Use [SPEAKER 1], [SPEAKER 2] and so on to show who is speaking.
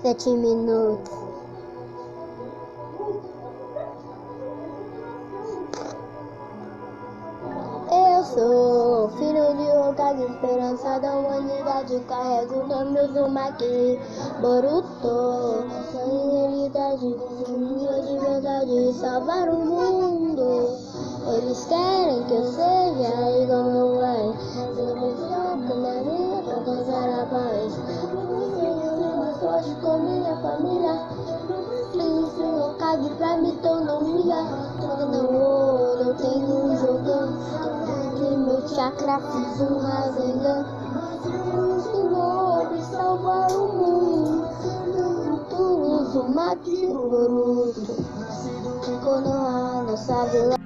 [SPEAKER 1] Sete minutos. Eu sou filho de Hokage, esperança da humanidade. Carrego o nome Uzumaki, Boruto. Sou realidade, de verdade, salvar o mundo. Eles querem que eu seja com minha família. Isso é Hokage pra me tornar minha. Não, não tenho um jogão. Que meu chakra fiz um Rasengan. Ensinou a salvar o mundo. Tu uso Maki Boruto. Quando a nossa vila.